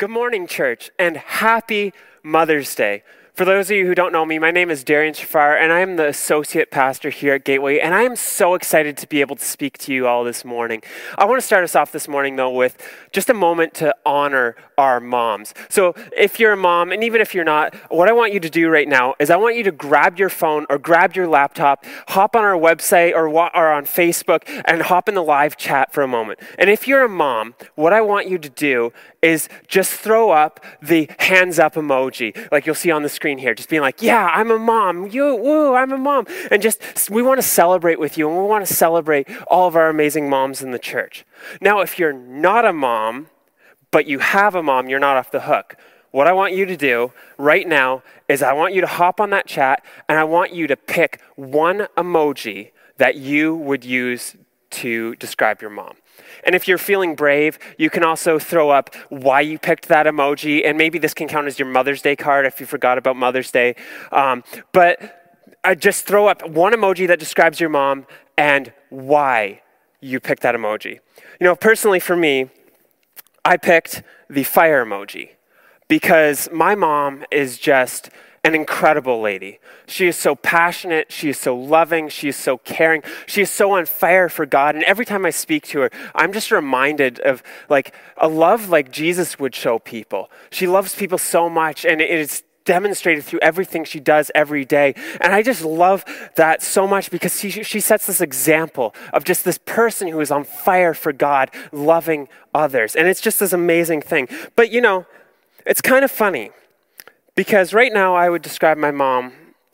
Good morning, church, and happy Mother's Day. For those of you who don't know me, my name is Darian Shafar, and I am the associate pastor here at Gateway, and I am so excited to be able to speak to you all this morning. I want to start us off this morning, though, with just a moment to honor our moms. So, if you're a mom, and even if you're not, what I want you to do right now is I want you to grab your phone or grab your laptop, hop on our website or, or on Facebook, and hop in the live chat for a moment. And if you're a mom, what I want you to do is just throw up the hands up emoji, like you'll see on the screen here, just being like, yeah, I'm a mom. You, woo, I'm a mom. And just, we want to celebrate with you and we want to celebrate all of our amazing moms in the church. Now, if you're not a mom, but you have a mom, you're not off the hook. What I want you to do right now is I want you to hop on that chat and I want you to pick one emoji that you would use to describe your mom. And if you're feeling brave, you can also throw up why you picked that emoji. And maybe this can count as your Mother's Day card if you forgot about Mother's Day. Um, but I just throw up one emoji that describes your mom and why you picked that emoji. You know, personally for me, I picked the fire emoji because my mom is just an incredible lady. She is so passionate. She is so loving. She is so caring. She is so on fire for God. And every time I speak to her, I'm just reminded of like a love like Jesus would show people. She loves people so much, and it is demonstrated through everything she does every day. And I just love that so much because she, she sets this example of just this person who is on fire for God, loving others. And it's just this amazing thing. But you know, it's kind of funny because right now I would describe my mom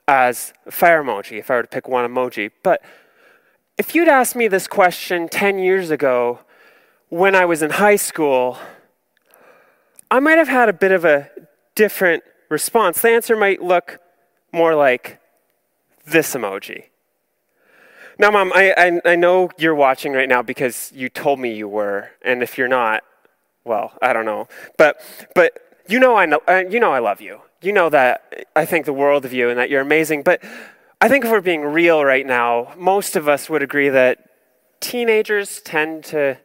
as a fire emoji if I were to pick one emoji. But if you'd asked me this question 10 years ago when I was in high school, I might have had a bit of a different response. The answer might look more like this emoji. Now, Mom, I, I, I, know you're watching right now because you told me you were, and if you're not, well, I don't know. But, but you know I know, uh, you know I love you. You know that I think the world of you and that you're amazing. But I think if we're being real right now, most of us would agree that teenagers tend to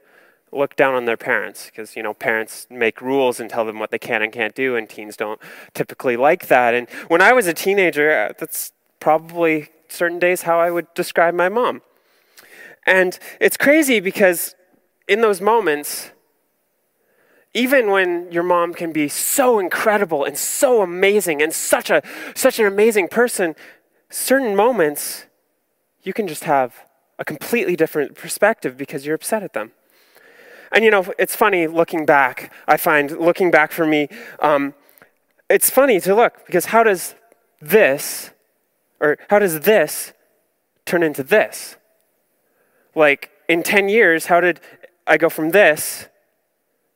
look down on their parents because you know parents make rules and tell them what they can and can't do and teens don't typically like that. And when i was a teenager uh, that's probably certain days how i would describe my mom. And it's crazy because in those moments even when your mom can be so incredible and so amazing and such a such an amazing person certain moments you can just have a completely different perspective because you're upset at them. And you know it's funny looking back i find looking back for me um, it's funny to look because how does this or how does this turn into this? Like in 10 years how did i go from this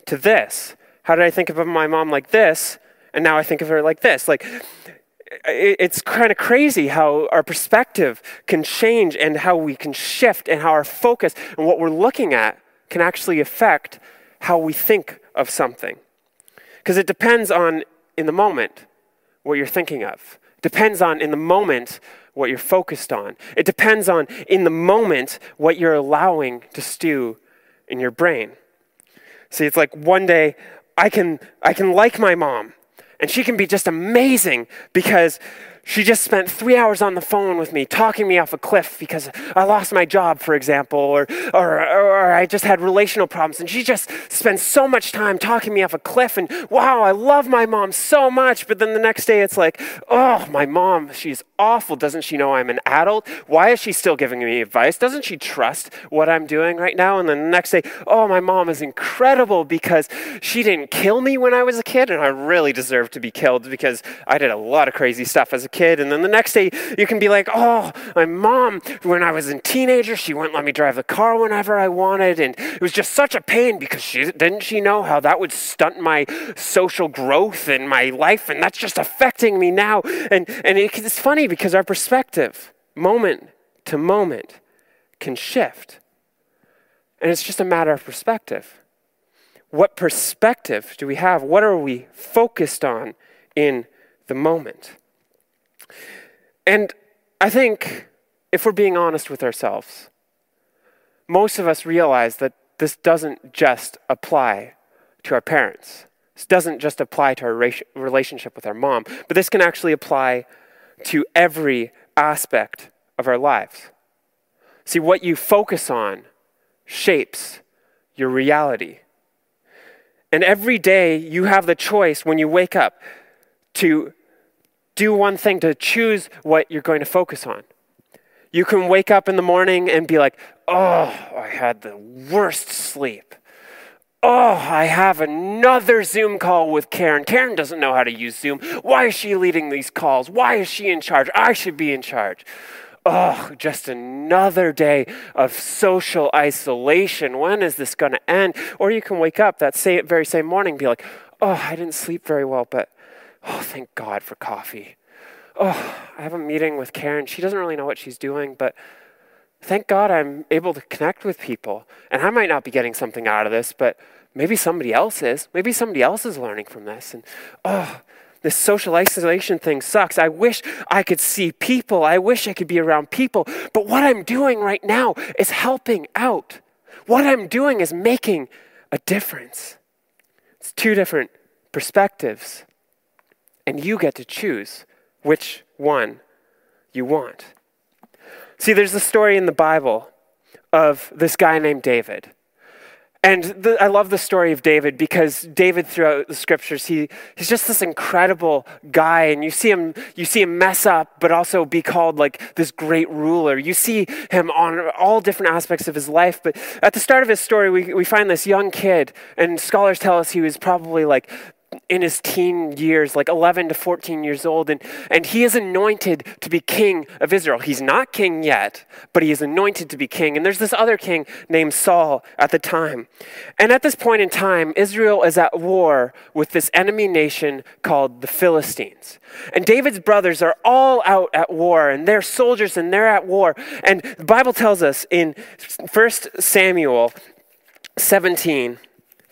to this? How did I think of my mom like this? And now I think of her like this. Like, it's kind of crazy how our perspective can change and how we can shift and how our focus and what we're looking at can actually affect how we think of something. Because it depends on, in the moment, what you're thinking of. It depends on, in the moment, what you're focused on. It depends on, in the moment, what you're allowing to stew in your brain. See, it's like one day I can, I can like my mom, and she can be just amazing because she just spent three hours on the phone with me, talking me off a cliff because I lost my job, for example, or, or, or I just had relational problems. And she just spends so much time talking me off a cliff. And wow, I love my mom so much. But then the next day it's like, oh, my mom, she's awful. Doesn't she know I'm an adult? Why is she still giving me advice? Doesn't she trust what I'm doing right now? And then the next day, oh, my mom is incredible because she didn't kill me when I was a kid. And I really deserve to be killed because I did a lot of crazy stuff as a kid. And then the next day, you can be like, oh, my mom, when I was a teenager, she wouldn't let me drive the car whenever I wanted. And it was just such a pain because she didn't she know how that would stunt my social growth and my life. And that's just affecting me now. And, and it, it's funny because our perspective, moment to moment, can shift. And it's just a matter of perspective. What perspective do we have? What are we focused on in the moment? And I think if we're being honest with ourselves, most of us realize that this doesn't just apply to our parents. This doesn't just apply to our relationship with our mom, but this can actually apply to every aspect of our lives. See, what you focus on shapes your reality. And every day you have the choice when you wake up to do one thing, to choose what you're going to focus on. You can wake up in the morning and be like, oh, I had the worst sleep. Oh, I have another Zoom call with Karen. Karen doesn't know how to use Zoom. Why is she leading these calls? Why is she in charge? I should be in charge oh, just another day of social isolation. When is this going to end? Or you can wake up that same, very same morning and be like, oh, I didn't sleep very well, but oh, thank God for coffee. Oh, I have a meeting with Karen. She doesn't really know what she's doing, but thank God I'm able to connect with people. And I might not be getting something out of this, but maybe somebody else is. Maybe somebody else is learning from this. And oh, this social isolation thing sucks. I wish I could see people. I wish I could be around people. But what I'm doing right now is helping out. What I'm doing is making a difference. It's two different perspectives. And you get to choose which one you want. See, there's a story in the Bible of this guy named David. And the, I love the story of David because David, throughout the scriptures, he, he's just this incredible guy. And you see him, you see him mess up, but also be called like this great ruler. You see him on all different aspects of his life. But at the start of his story, we, we find this young kid, and scholars tell us he was probably like in his teen years, like 11 to 14 years old, and, and he is anointed to be king of Israel. He's not king yet, but he is anointed to be king. And there's this other king named Saul at the time. And at this point in time, Israel is at war with this enemy nation called the Philistines. And David's brothers are all out at war, and they're soldiers and they're at war. And the Bible tells us in 1 Samuel 17,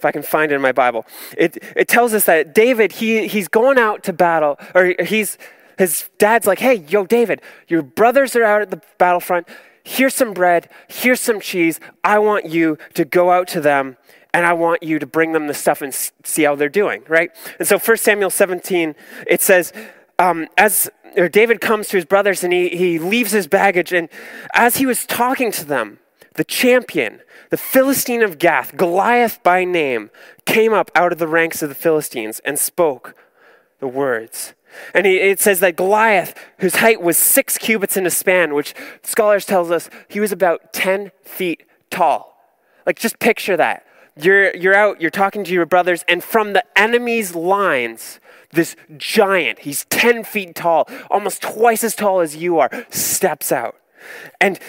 if I can find it in my Bible. It, it tells us that David, he, he's going out to battle, or he's, his dad's like, hey, yo, David, your brothers are out at the battlefront. Here's some bread, here's some cheese. I want you to go out to them and I want you to bring them the stuff and see how they're doing, right? And so 1 Samuel 17, it says, um, as David comes to his brothers and he, he leaves his baggage, and as he was talking to them, the champion, the Philistine of Gath, Goliath by name, came up out of the ranks of the Philistines and spoke the words. And it says that Goliath, whose height was six cubits in a span, which scholars tells us he was about 10 feet tall. Like just picture that. You're, you're out, you're talking to your brothers, and from the enemy's lines, this giant, he's 10 feet tall, almost twice as tall as you are, steps out. And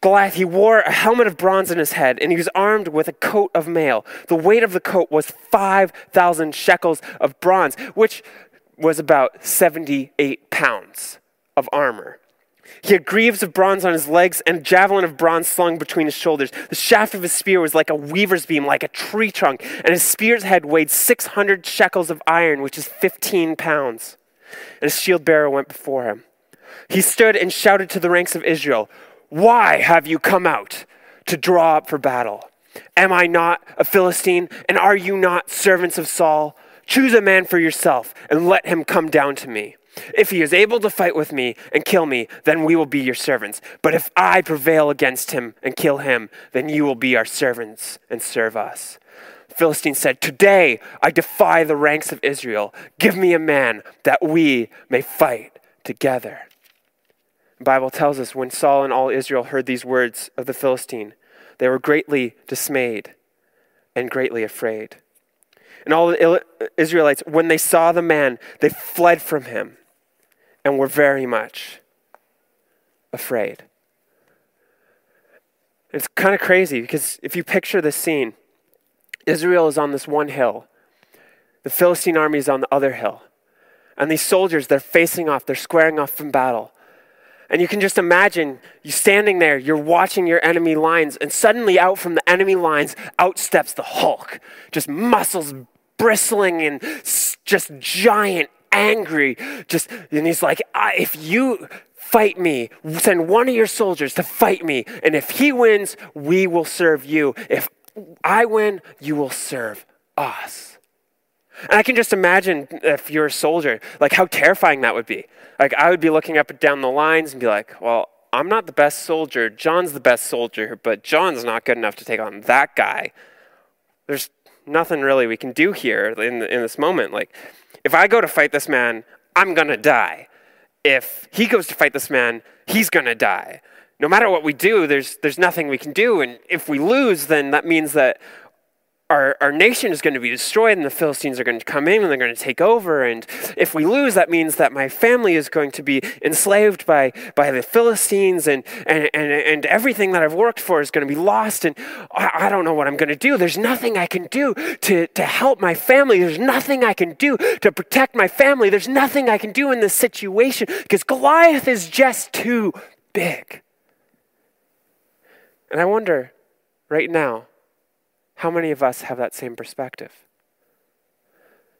Goliath, he wore a helmet of bronze on his head, and he was armed with a coat of mail. The weight of the coat was 5,000 shekels of bronze, which was about 78 pounds of armor. He had greaves of bronze on his legs and a javelin of bronze slung between his shoulders. The shaft of his spear was like a weaver's beam, like a tree trunk, and his spear's head weighed 600 shekels of iron, which is 15 pounds. And his shield bearer went before him. He stood and shouted to the ranks of Israel, why have you come out to draw up for battle? Am I not a Philistine? And are you not servants of Saul? Choose a man for yourself and let him come down to me. If he is able to fight with me and kill me, then we will be your servants. But if I prevail against him and kill him, then you will be our servants and serve us. The Philistine said, Today I defy the ranks of Israel. Give me a man that we may fight together. The Bible tells us when Saul and all Israel heard these words of the Philistine, they were greatly dismayed and greatly afraid. And all the Israelites, when they saw the man, they fled from him and were very much afraid. It's kind of crazy because if you picture this scene, Israel is on this one hill, the Philistine army is on the other hill. And these soldiers, they're facing off, they're squaring off from battle. And you can just imagine you standing there, you're watching your enemy lines, and suddenly out from the enemy lines, out steps the Hulk. Just muscles bristling and just giant, angry. Just and he's like, if you fight me, send one of your soldiers to fight me, and if he wins, we will serve you. If I win, you will serve us. And I can just imagine if you're a soldier, like how terrifying that would be. Like I would be looking up and down the lines and be like, well, I'm not the best soldier. John's the best soldier, but John's not good enough to take on that guy. There's nothing really we can do here in, in this moment. Like, if I go to fight this man, I'm going to die. If he goes to fight this man, he's going to die. No matter what we do, there's, there's nothing we can do. And if we lose, then that means that our, our nation is going to be destroyed and the Philistines are going to come in and they're going to take over. And if we lose, that means that my family is going to be enslaved by, by the Philistines and, and, and, and everything that I've worked for is going to be lost. And I, I don't know what I'm going to do. There's nothing I can do to, to help my family. There's nothing I can do to protect my family. There's nothing I can do in this situation because Goliath is just too big. And I wonder right now, how many of us have that same perspective?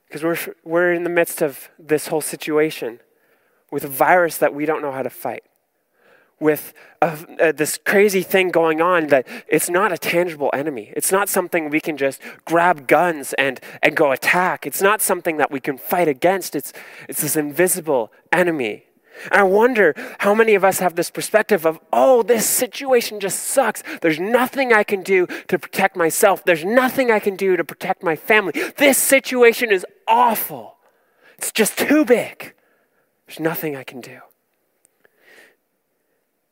Because we're, we're in the midst of this whole situation with a virus that we don't know how to fight, with a, a, this crazy thing going on that it's not a tangible enemy. It's not something we can just grab guns and, and go attack. It's not something that we can fight against. It's, it's this invisible enemy and I wonder how many of us have this perspective of, oh, this situation just sucks. There's nothing I can do to protect myself. There's nothing I can do to protect my family. This situation is awful. It's just too big. There's nothing I can do.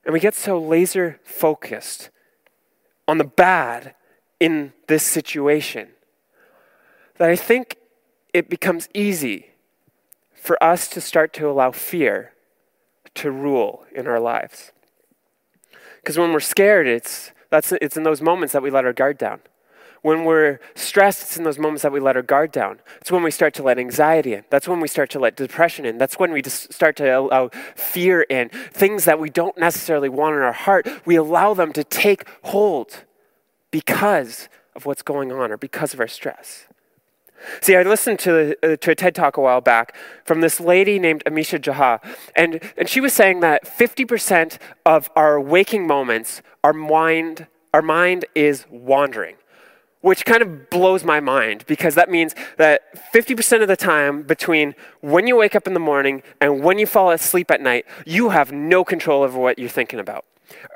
And we get so laser focused on the bad in this situation that I think it becomes easy for us to start to allow fear to rule in our lives. Because when we're scared, it's, that's, it's in those moments that we let our guard down. When we're stressed, it's in those moments that we let our guard down. It's when we start to let anxiety in. That's when we start to let depression in. That's when we just start to allow fear in. Things that we don't necessarily want in our heart, we allow them to take hold because of what's going on or because of our stress. See, I listened to, uh, to a TED talk a while back from this lady named Amishi Jha, and, and she was saying that 50% of our waking moments, our mind, our mind is wandering, which kind of blows my mind because that means that 50% of the time between when you wake up in the morning and when you fall asleep at night, you have no control over what you're thinking about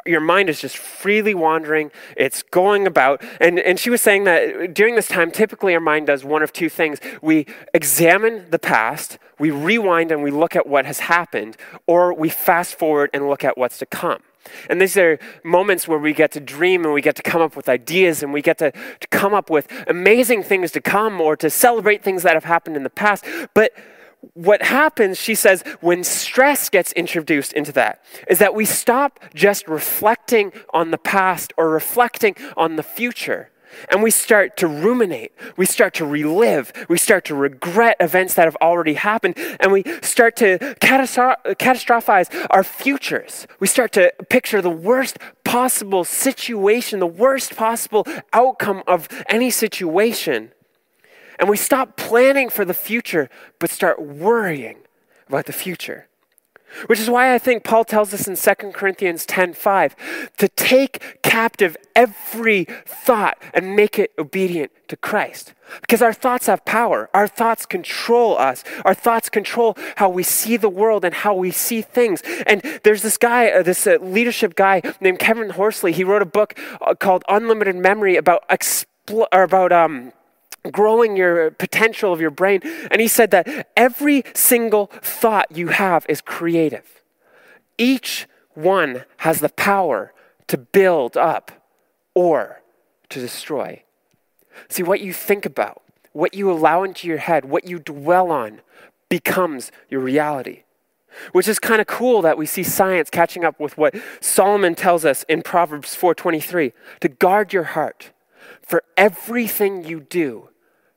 your mind is just freely wandering. It's going about. And, and she was saying that during this time, typically our mind does one of two things. We examine the past, we rewind and we look at what has happened, or we fast forward and look at what's to come. And these are moments where we get to dream and we get to come up with ideas and we get to, to come up with amazing things to come or to celebrate things that have happened in the past. But what happens, she says, when stress gets introduced into that, is that we stop just reflecting on the past or reflecting on the future. And we start to ruminate. We start to relive. We start to regret events that have already happened. And we start to catastrophize our futures. We start to picture the worst possible situation, the worst possible outcome of any situation. And we stop planning for the future, but start worrying about the future. Which is why I think Paul tells us in 2 Corinthians 10:5 to take captive every thought and make it obedient to Christ. Because our thoughts have power. Our thoughts control us. Our thoughts control how we see the world and how we see things. And there's this guy, uh, this uh, leadership guy named Kevin Horsley. He wrote a book uh, called Unlimited Memory about expl- or about um, growing your potential of your brain. And he said that every single thought you have is creative. Each one has the power to build up or to destroy. See, what you think about, what you allow into your head, what you dwell on becomes your reality. Which is kind of cool that we see science catching up with what Solomon tells us in Proverbs 4:23 to guard your heart for everything you do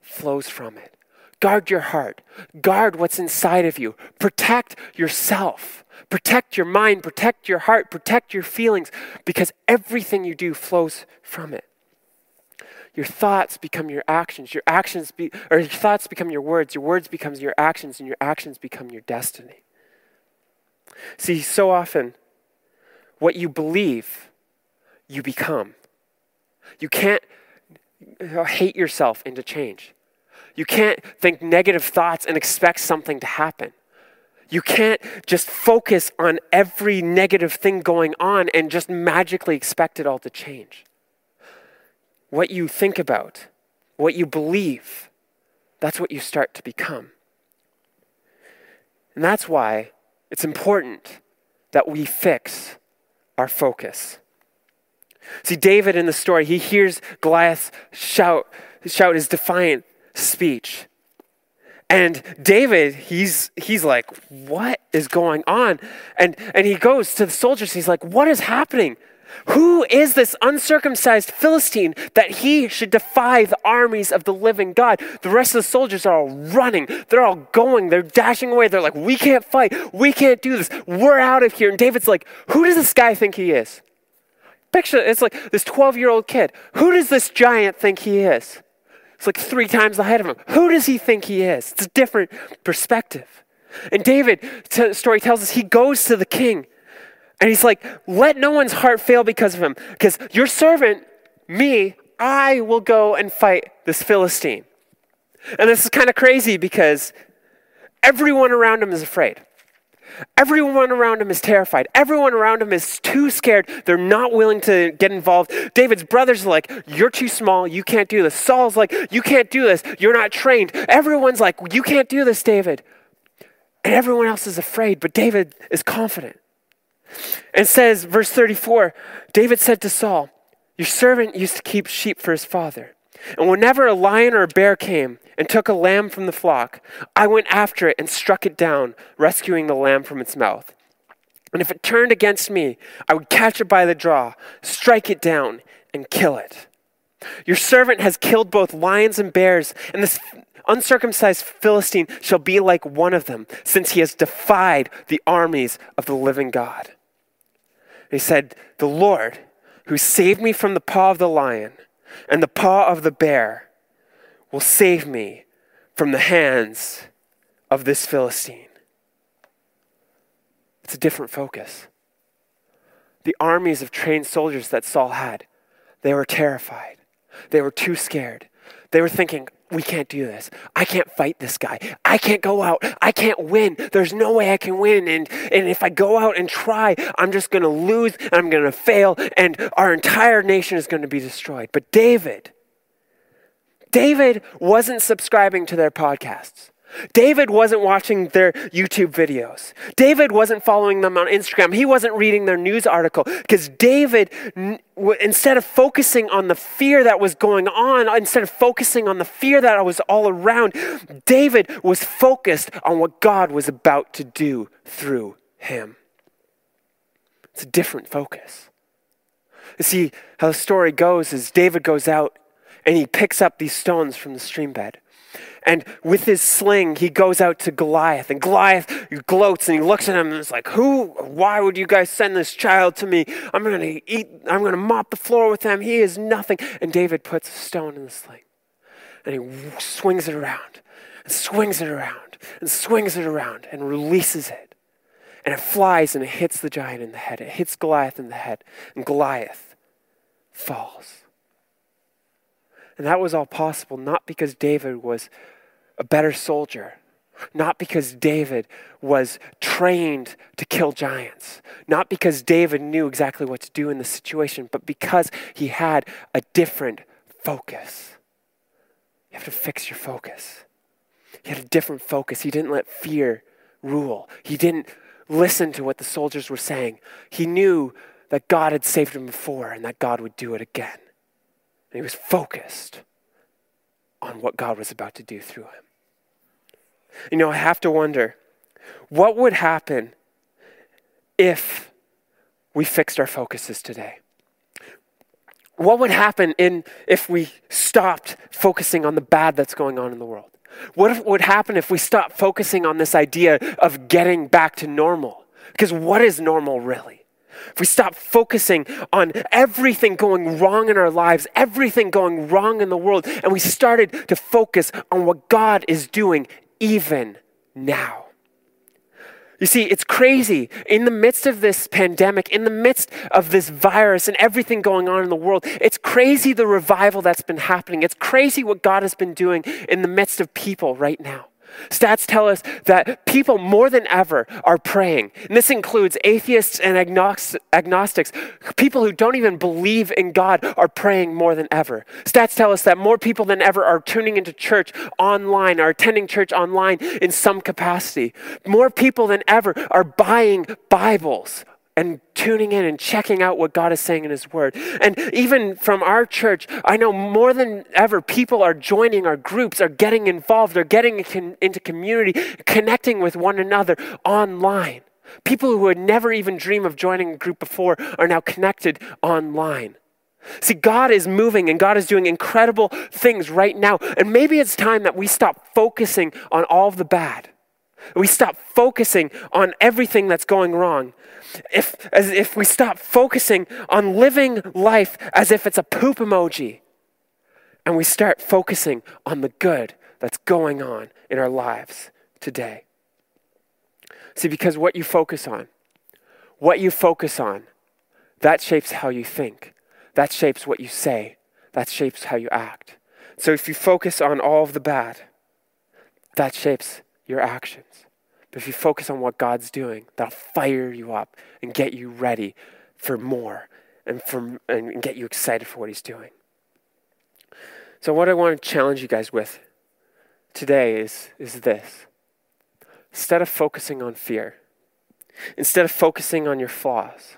flows from it. Guard your heart. Guard what's inside of you. Protect yourself. Protect your mind. Protect your heart. Protect your feelings because everything you do flows from it. Your thoughts become your actions. Your actions be, or your thoughts become your words. Your words becomes your actions, and your actions become your destiny. See, so often, what you believe, you become. You can't hate yourself into change. You can't think negative thoughts and expect something to happen. You can't just focus on every negative thing going on and just magically expect it all to change. What you think about, what you believe, that's what you start to become. And that's why it's important that we fix our focus. See, David in the story, he hears Goliath shout, shout his defiant speech. And David, he's he's like, what is going on? And and he goes to the soldiers, he's like, what is happening? Who is this uncircumcised Philistine that he should defy the armies of the living God? The rest of the soldiers are all running. They're all going. They're dashing away. They're like, We can't fight. We can't do this. We're out of here. And David's like, Who does this guy think he is? Picture it's like this 12 year old kid. Who does this giant think he is? It's like three times ahead of him. Who does he think he is? It's a different perspective. And David, t- story tells us, he goes to the king and he's like, let no one's heart fail because of him. Because your servant, me, I will go and fight this Philistine. And this is kind of crazy because everyone around him is afraid. Everyone around him is terrified. Everyone around him is too scared. They're not willing to get involved. David's brothers are like, You're too small. You can't do this. Saul's like, You can't do this. You're not trained. Everyone's like, You can't do this, David. And everyone else is afraid, but David is confident. And says, verse 34 David said to Saul, Your servant used to keep sheep for his father. And whenever a lion or a bear came and took a lamb from the flock, I went after it and struck it down, rescuing the lamb from its mouth. And if it turned against me, I would catch it by the jaw, strike it down, and kill it. Your servant has killed both lions and bears, and this uncircumcised Philistine shall be like one of them, since he has defied the armies of the living God. He said, The Lord, who saved me from the paw of the lion and the paw of the bear, will save me from the hands of this Philistine. It's a different focus. The armies of trained soldiers that Saul had, they were terrified. They were too scared. They were thinking, we can't do this. I can't fight this guy. I can't go out. I can't win. There's no way I can win. And, and if I go out and try, I'm just going to lose and I'm going to fail and our entire nation is going to be destroyed. But David, David wasn't subscribing to their podcasts. David wasn't watching their YouTube videos. David wasn't following them on Instagram. He wasn't reading their news article because David, instead of focusing on the fear that was going on, instead of focusing on the fear that I was all around, David was focused on what God was about to do through him. It's a different focus. You see, how the story goes is David goes out and he picks up these stones from the stream bed. And with his sling, he goes out to Goliath. And Goliath gloats and he looks at him and is like, Who, why would you guys send this child to me? I'm going to eat, I'm going to mop the floor with him. He is nothing. And David puts a stone in the sling and he swings it around and swings it around and swings it around and releases it. And it flies and it hits the giant in the head. It hits Goliath in the head. And Goliath falls. And that was all possible not because David was a better soldier, not because David was trained to kill giants, not because David knew exactly what to do in the situation, but because he had a different focus. You have to fix your focus. He had a different focus. He didn't let fear rule. He didn't listen to what the soldiers were saying. He knew that God had saved him before and that God would do it again. And he was focused on what God was about to do through him. You know, I have to wonder what would happen if we fixed our focuses today? What would happen in, if we stopped focusing on the bad that's going on in the world? What would happen if we stopped focusing on this idea of getting back to normal? Because what is normal really? If we stop focusing on everything going wrong in our lives, everything going wrong in the world, and we started to focus on what God is doing even now. You see, it's crazy. In the midst of this pandemic, in the midst of this virus and everything going on in the world, it's crazy the revival that's been happening. It's crazy what God has been doing in the midst of people right now. Stats tell us that people more than ever are praying. And this includes atheists and agnostics. People who don't even believe in God are praying more than ever. Stats tell us that more people than ever are tuning into church online, are attending church online in some capacity. More people than ever are buying Bibles, and tuning in and checking out what God is saying in His Word. And even from our church, I know more than ever, people are joining our groups, are getting involved, are getting into community, connecting with one another online. People who would never even dream of joining a group before are now connected online. See, God is moving and God is doing incredible things right now. And maybe it's time that we stop focusing on all of the bad. We stop focusing on everything that's going wrong if, as if we stop focusing on living life as if it's a poop emoji and we start focusing on the good that's going on in our lives today. See, because what you focus on, what you focus on, that shapes how you think, that shapes what you say, that shapes how you act. So if you focus on all of the bad, that shapes your actions. But if you focus on what God's doing, that'll fire you up and get you ready for more and, for, and get you excited for what He's doing. So, what I want to challenge you guys with today is, is this instead of focusing on fear, instead of focusing on your flaws,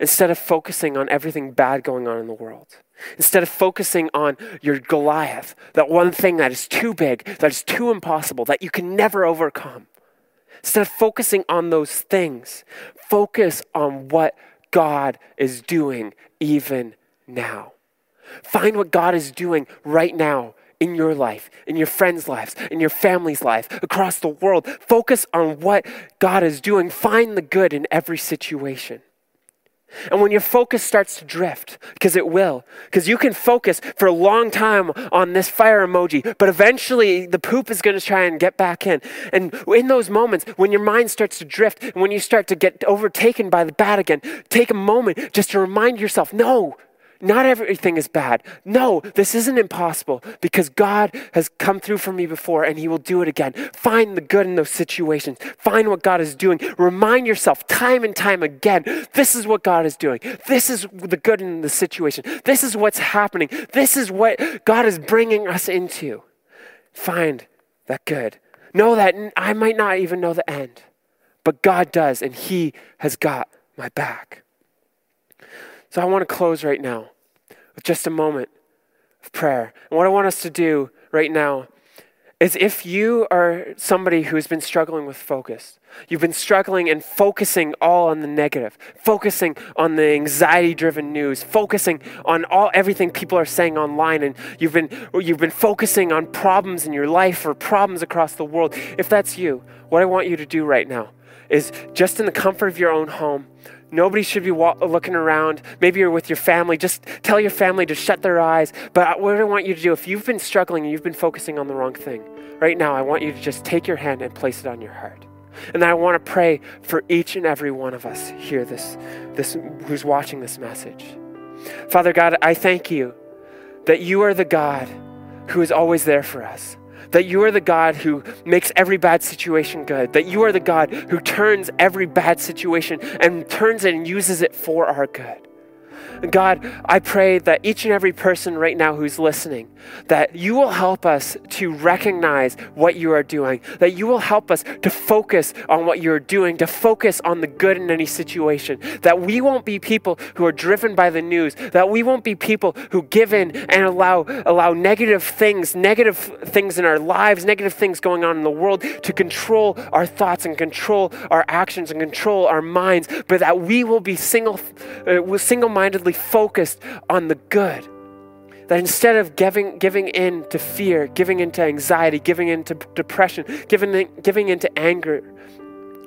instead of focusing on everything bad going on in the world, instead of focusing on your Goliath, that one thing that is too big, that is too impossible, that you can never overcome, Instead of focusing on those things, focus on what God is doing even now. Find what God is doing right now in your life, in your friends' lives, in your family's life, across the world. Focus on what God is doing. Find the good in every situation. And when your focus starts to drift, because it will, because you can focus for a long time on this fire emoji, but eventually the poop is going to try and get back in. And in those moments, when your mind starts to drift, and when you start to get overtaken by the bad again, take a moment just to remind yourself no, not everything is bad. No, this isn't impossible because God has come through for me before and He will do it again. Find the good in those situations. Find what God is doing. Remind yourself time and time again this is what God is doing. This is the good in the situation. This is what's happening. This is what God is bringing us into. Find that good. Know that I might not even know the end, but God does, and He has got my back. So I want to close right now with just a moment of prayer. And what I want us to do right now is if you are somebody who's been struggling with focus, you've been struggling and focusing all on the negative, focusing on the anxiety driven news, focusing on all everything people are saying online and you've been you've been focusing on problems in your life or problems across the world. If that's you, what I want you to do right now is just in the comfort of your own home, Nobody should be wa- looking around. Maybe you're with your family. Just tell your family to shut their eyes. But what I want you to do, if you've been struggling and you've been focusing on the wrong thing, right now I want you to just take your hand and place it on your heart. And I want to pray for each and every one of us here, this, this, who's watching this message. Father God, I thank you that you are the God who is always there for us that you are the God who makes every bad situation good, that you are the God who turns every bad situation and turns it and uses it for our good. God, I pray that each and every person right now who's listening, that you will help us to recognize what you are doing, that you will help us to focus on what you're doing, to focus on the good in any situation, that we won't be people who are driven by the news, that we won't be people who give in and allow, allow negative things, negative things in our lives, negative things going on in the world to control our thoughts and control our actions and control our minds, but that we will be single, uh, focused on the good. That instead of giving, giving in to fear, giving into anxiety, giving into depression, giving, in, giving into anger,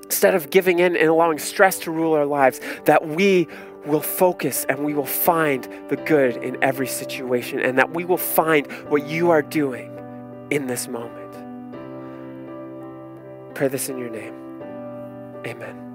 instead of giving in and allowing stress to rule our lives, that we will focus and we will find the good in every situation and that we will find what you are doing in this moment. Pray this in your name. Amen.